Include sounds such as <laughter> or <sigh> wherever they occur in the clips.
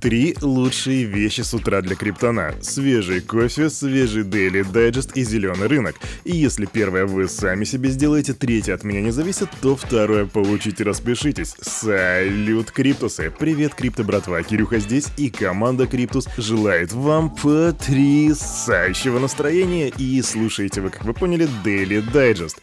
Три лучшие вещи с утра для криптона. Свежий кофе, свежий Daily Digest и зеленый рынок. И если первое вы сами себе сделаете, третье от меня не зависит, то второе получите, распишитесь. Салют, Криптусы! Привет, Крипто братва, Кирюха здесь и команда Криптус желает вам потрясающего настроения и слушайте вы, как вы поняли, Daily Digest.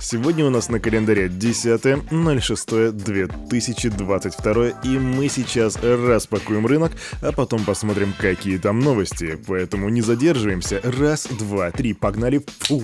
Сегодня у нас на календаре 10.06.2022 и мы сейчас распакуем рынок, а потом посмотрим, какие там новости. Поэтому не задерживаемся. Раз, два, три, погнали. Фу.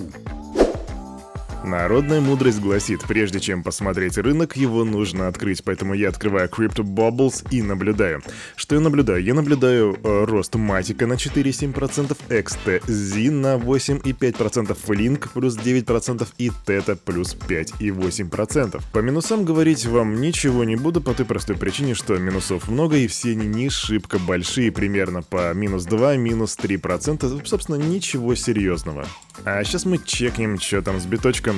Народная мудрость гласит, прежде чем посмотреть рынок, его нужно открыть, поэтому я открываю Crypto Bubbles и наблюдаю. Что я наблюдаю? Я наблюдаю э, рост Матика на 4,7%, XTZ на 8,5%, Flink плюс 9% и Teta плюс 5,8%. По минусам говорить вам ничего не буду по той простой причине, что минусов много и все они не шибко большие, примерно по минус 2, минус 3%, собственно ничего серьезного. А сейчас мы чекнем, что там с биточком.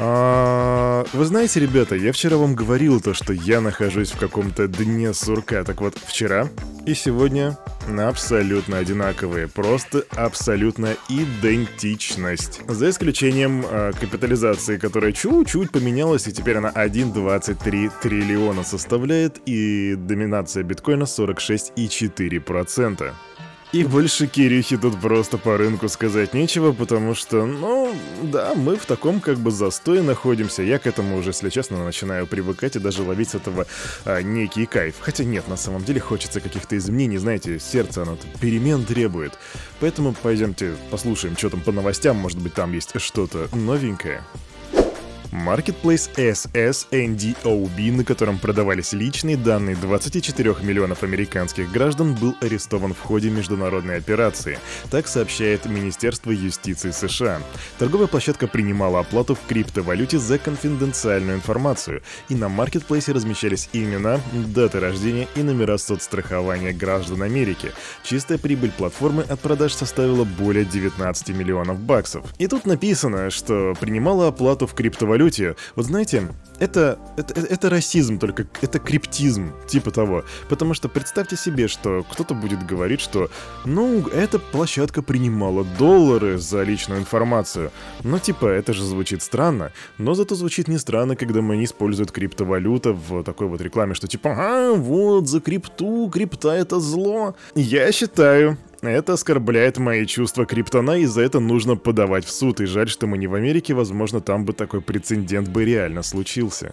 А, вы знаете, ребята, я вчера вам говорил то, что я нахожусь в каком-то дне сурка. Так вот, вчера и сегодня абсолютно одинаковые. Просто абсолютно идентичность. За исключением э, капитализации, которая чуть-чуть поменялась, и теперь она 1,23 триллиона составляет, и доминация биткоина 46,4%. И больше Кирюхи тут просто по рынку сказать нечего, потому что, ну, да, мы в таком как бы застое находимся. Я к этому уже, если честно, начинаю привыкать и даже ловить с этого а, некий кайф. Хотя нет, на самом деле хочется каких-то изменений, знаете, сердце оно перемен требует. Поэтому пойдемте послушаем, что там по новостям, может быть там есть что-то новенькое. Marketplace SSNDOB, на котором продавались личные данные 24 миллионов американских граждан, был арестован в ходе международной операции. Так сообщает Министерство юстиции США. Торговая площадка принимала оплату в криптовалюте за конфиденциальную информацию, и на Marketplace размещались имена, даты рождения и номера соцстрахования граждан Америки. Чистая прибыль платформы от продаж составила более 19 миллионов баксов. И тут написано, что принимала оплату в криптовалюте валюте, вот знаете, это, это, это расизм, только это криптизм, типа того. Потому что представьте себе, что кто-то будет говорить, что, ну, эта площадка принимала доллары за личную информацию. Но типа, это же звучит странно. Но зато звучит не странно, когда они используют криптовалюта в такой вот рекламе, что типа, а, вот, за крипту, крипта это зло. Я считаю, это оскорбляет мои чувства криптона, и за это нужно подавать в суд. И жаль, что мы не в Америке, возможно, там бы такой прецедент бы реально случился.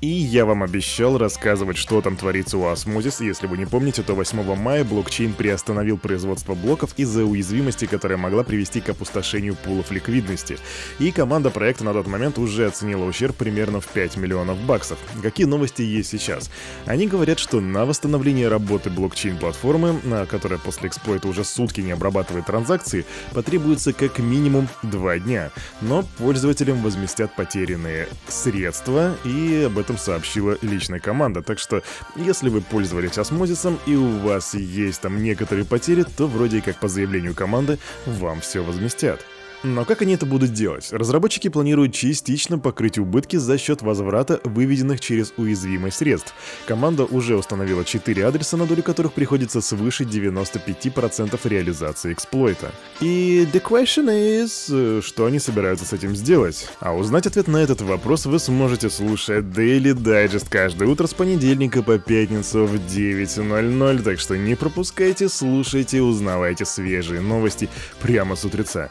И я вам обещал рассказывать, что там творится у Osmosis. Если вы не помните, то 8 мая блокчейн приостановил производство блоков из-за уязвимости, которая могла привести к опустошению пулов ликвидности. И команда проекта на тот момент уже оценила ущерб примерно в 5 миллионов баксов. Какие новости есть сейчас? Они говорят, что на восстановление работы блокчейн-платформы, которая после эксплойта уже сутки не обрабатывает транзакции, потребуется как минимум 2 дня. Но пользователям возместят потерянные средства, и об этом этом сообщила личная команда. Так что, если вы пользовались осмозисом и у вас есть там некоторые потери, то вроде как по заявлению команды вам все возместят. Но как они это будут делать? Разработчики планируют частично покрыть убытки за счет возврата выведенных через уязвимость средств. Команда уже установила 4 адреса, на долю которых приходится свыше 95% реализации эксплойта. И the question is, э, что они собираются с этим сделать? А узнать ответ на этот вопрос вы сможете слушать Daily Digest каждое утро с понедельника по пятницу в 9.00, так что не пропускайте, слушайте, узнавайте свежие новости прямо с утреца.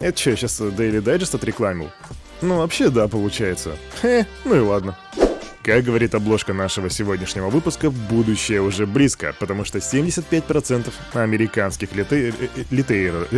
Это что, сейчас Daily Digest отрекламил? Ну, вообще, да, получается. Хе, ну и ладно. Как говорит обложка нашего сегодняшнего выпуска, будущее уже близко, потому что 75% американских литей... литейров...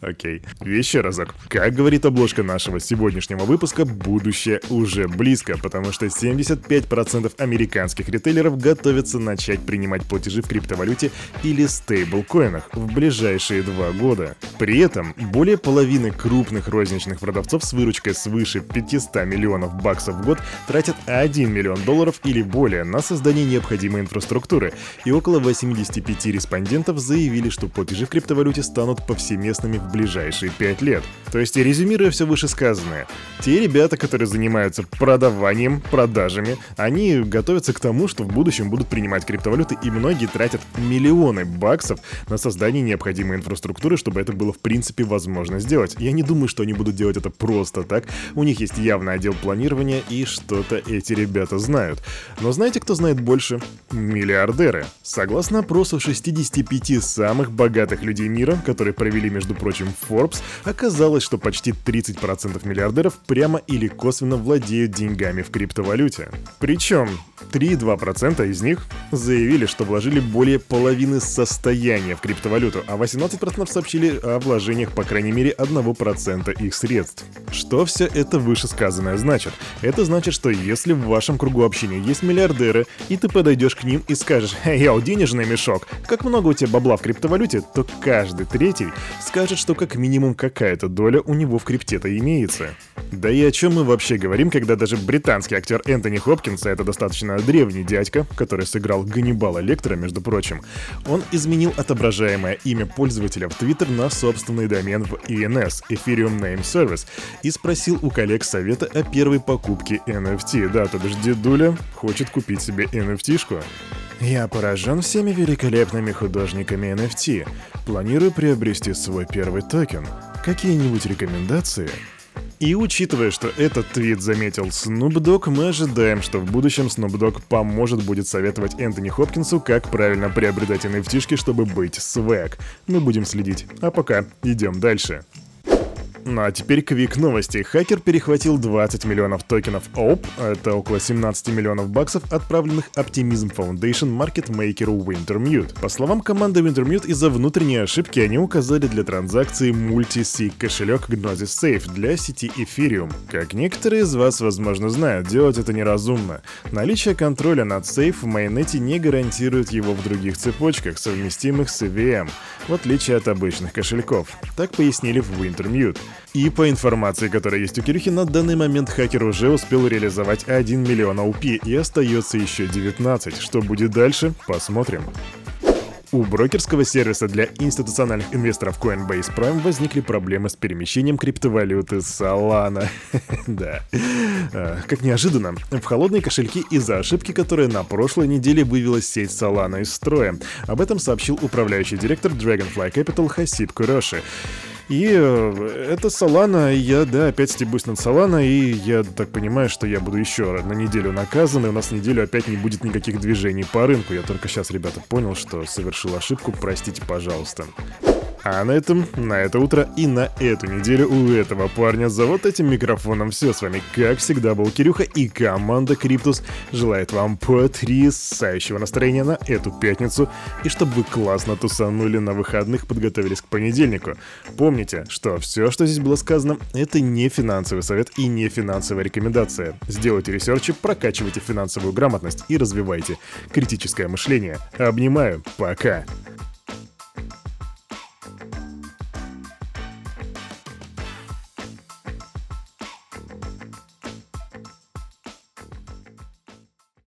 Окей. Еще разок. Как говорит обложка нашего сегодняшнего выпуска, будущее уже близко, потому что 75% американских ритейлеров готовятся начать принимать платежи в криптовалюте или стейблкоинах в ближайшие два года. При этом более половины крупных розничных продавцов с выручкой свыше 500 миллионов баксов в год тратят 1 миллион долларов или более на создание необходимой инфраструктуры, и около 85 респондентов заявили, что платежи в криптовалюте станут повсеместными в ближайшие 5 лет. То есть, резюмируя все вышесказанное, те ребята, которые занимаются продаванием, продажами, они готовятся к тому, что в будущем будут принимать криптовалюты, и многие тратят миллионы баксов на создание необходимой инфраструктуры, чтобы это было в принципе возможно сделать. Я не думаю, что они будут делать это просто так. У них есть явный отдел планирования, и что-то эти ребята знают. Но знаете, кто знает больше? Миллиардеры. Согласно опросу 65 самых богатых людей мира, которые провели, между прочим, Forbes, оказалось, что почти 30% миллиардеров прямо или косвенно владеют деньгами в криптовалюте. Причем 3,2% из них заявили, что вложили более половины состояния в криптовалюту, а 18% сообщили о вложениях по крайней мере 1% их средств. Что все это вышесказанное значит? Это значит, что если в вашем кругу общения есть миллиардеры, и ты подойдешь к ним и скажешь «Эй, денежный мешок, как много у тебя бабла в криптовалюте?» то каждый третий скажет, что как минимум какая-то доля у него в крипте-то имеется. Да и о чем мы вообще говорим, когда даже британский актер Энтони Хопкинс, а это достаточно древний дядька, который сыграл Ганнибала Лектора, между прочим, он изменил отображаемое имя пользователя в Твиттер на собственный домен в ENS, Ethereum Name Service, и спросил у коллег совета о первой покупке NFT. Да, то бишь дедуля хочет купить себе NFT-шку. Я поражен всеми великолепными художниками NFT. Планирую приобрести свой первый токен. Какие-нибудь рекомендации? И учитывая, что этот твит заметил Snoop Dogg, мы ожидаем, что в будущем Snoop Dogg поможет будет советовать Энтони Хопкинсу, как правильно приобретать nft чтобы быть свэг. Мы будем следить. А пока идем дальше. Ну а теперь квик новости. Хакер перехватил 20 миллионов токенов OP, это около 17 миллионов баксов, отправленных Optimism Foundation маркетмейкеру Wintermute. По словам команды Wintermute, из-за внутренней ошибки они указали для транзакции мультисиг кошелек Gnosis Safe для сети Ethereum. Как некоторые из вас, возможно, знают, делать это неразумно. Наличие контроля над сейф в майонете не гарантирует его в других цепочках, совместимых с EVM, в отличие от обычных кошельков. Так пояснили в Wintermute. И по информации, которая есть у Кирюхи, на данный момент хакер уже успел реализовать 1 миллион OP и остается еще 19. Что будет дальше, посмотрим. У брокерского сервиса для институциональных инвесторов Coinbase Prime возникли проблемы с перемещением криптовалюты Solana. <laughs> да. А, как неожиданно, в холодные кошельки из-за ошибки, которая на прошлой неделе вывела сеть Solana из строя. Об этом сообщил управляющий директор Dragonfly Capital Хасиб Куроши. И э, это Солана, я, да, опять стебусь над Солана, и я так понимаю, что я буду еще на неделю наказан, и у нас неделю опять не будет никаких движений по рынку. Я только сейчас, ребята, понял, что совершил ошибку, простите, пожалуйста. А на этом, на это утро и на эту неделю у этого парня за вот этим микрофоном все. С вами, как всегда, был Кирюха и команда Криптус желает вам потрясающего настроения на эту пятницу и чтобы вы классно тусанули на выходных, подготовились к понедельнику. Помните, что все, что здесь было сказано, это не финансовый совет и не финансовая рекомендация. Сделайте research и, прокачивайте финансовую грамотность и развивайте критическое мышление. Обнимаю, пока!